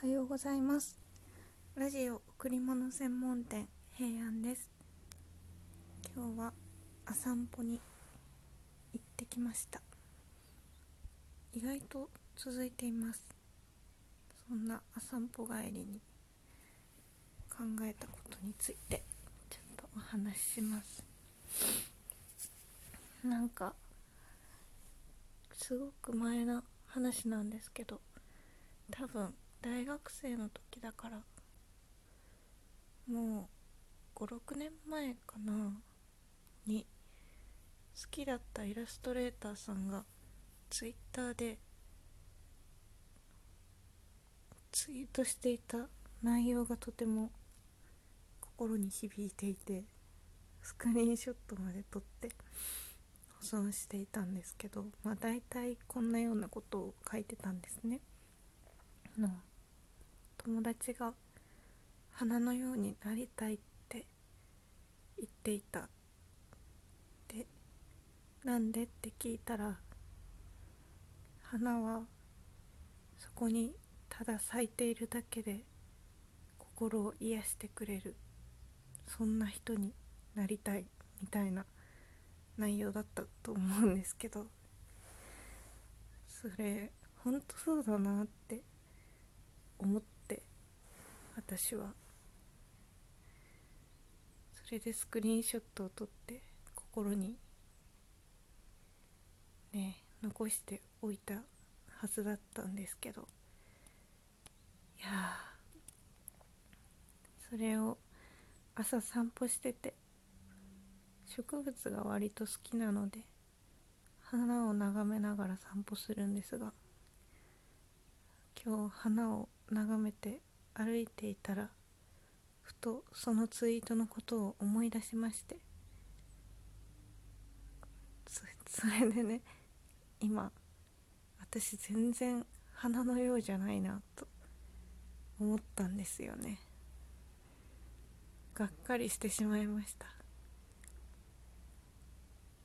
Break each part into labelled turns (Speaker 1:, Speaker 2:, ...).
Speaker 1: はようございます。ラジオ贈り物専門店平安です。今日はお散歩に行ってきました。意外と続いています。そんなお散歩帰りに考えたことについてちょっとお話しします。なんかすごく前の話なんですけど多分大学生の時だからもう56年前かなに好きだったイラストレーターさんがツイッターでツイートしていた内容がとても心に響いていてスクリーンショットまで撮って保存していたんですけどまあ大体こんなようなことを書いてたんですね。の友達が花のようになりたいって言っていた。でなんでって聞いたら花はそこにただ咲いているだけで心を癒してくれるそんな人になりたいみたいな内容だったと思うんですけどそれほんとそうだなって思って私は。それでスクリーンショットを撮って心にね残しておいたはずだったんですけど。いやそれを朝散歩してて植物が割と好きなので花を眺めながら散歩するんですが今日花を眺めて歩いていたらふとそのツイートのことを思い出しまして。それでね今私全然花のようじゃないなと思ったんですよね。がっかりしてしまいました。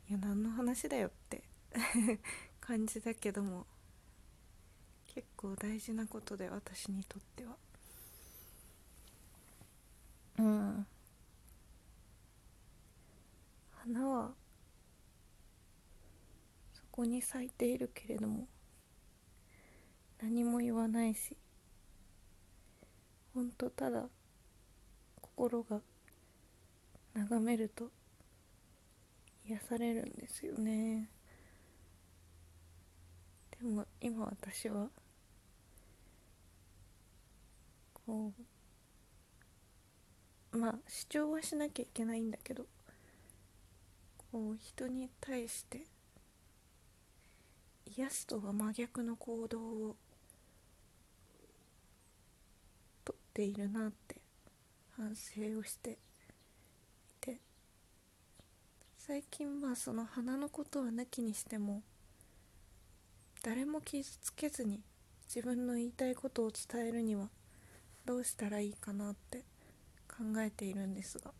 Speaker 1: いや何の話だよって 感じだけども結構大事なことで私にとっては。うん。花はそこに咲いているけれども何も言わないしほんとただ心が眺めると癒されるんですよね。でも今私はこうまあ主張はしなきゃいけないんだけどこう人に対して癒すとは真逆の行動をとっているなって反省をしていて最近まあその花のことは抜きにしても誰も傷つけずに自分の言いたいことを伝えるにはどうしたらいいかなって考えているんですが。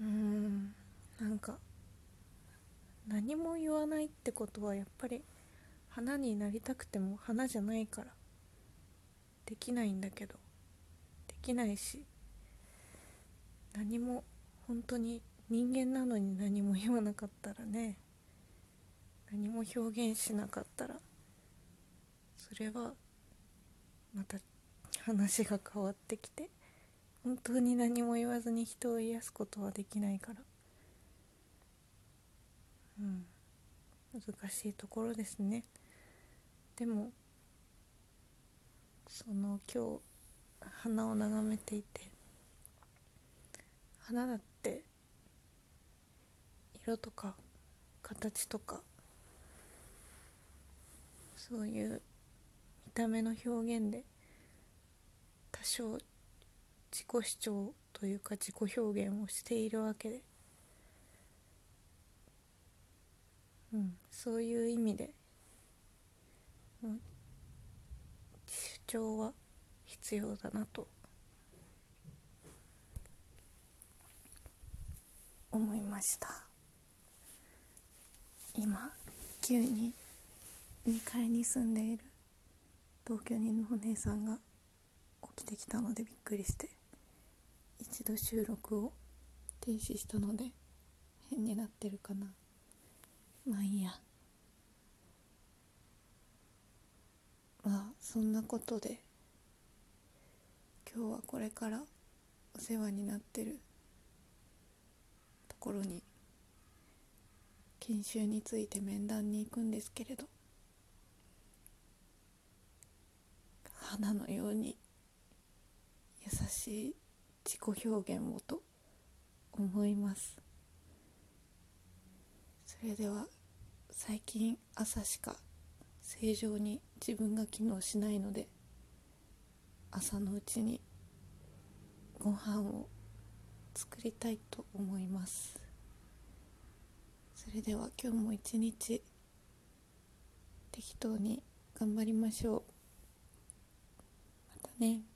Speaker 1: うーんなんか何も言わないってことはやっぱり花になりたくても花じゃないからできないんだけどできないし何も本当に人間なのに何も言わなかったらね何も表現しなかったらそれはまた話が変わってきて本当に何も言わずに人を癒すことはできないから。うん。難しいところですね。でもその今日花を眺めていて花だって色とか形とかそういう見た目の表現で少自己主張というか自己表現をしているわけで、うん、そういう意味で、うん、主張は必要だなと思いました。今急に2階に住んでいる同居人のお姉さんが起きてきたのでびっくりして一度収録を停止したので変になってるかな。まあいいや。まあそんなことで今日はこれからお世話になってるところに研修について面談に行くんですけれど花のよに優しい自己表現をと思います。それでは最近朝しか正常に自分が機能しないので朝のうちにご飯を作りたいと思います。それでは今日も一日適当に頑張りましょう。またね。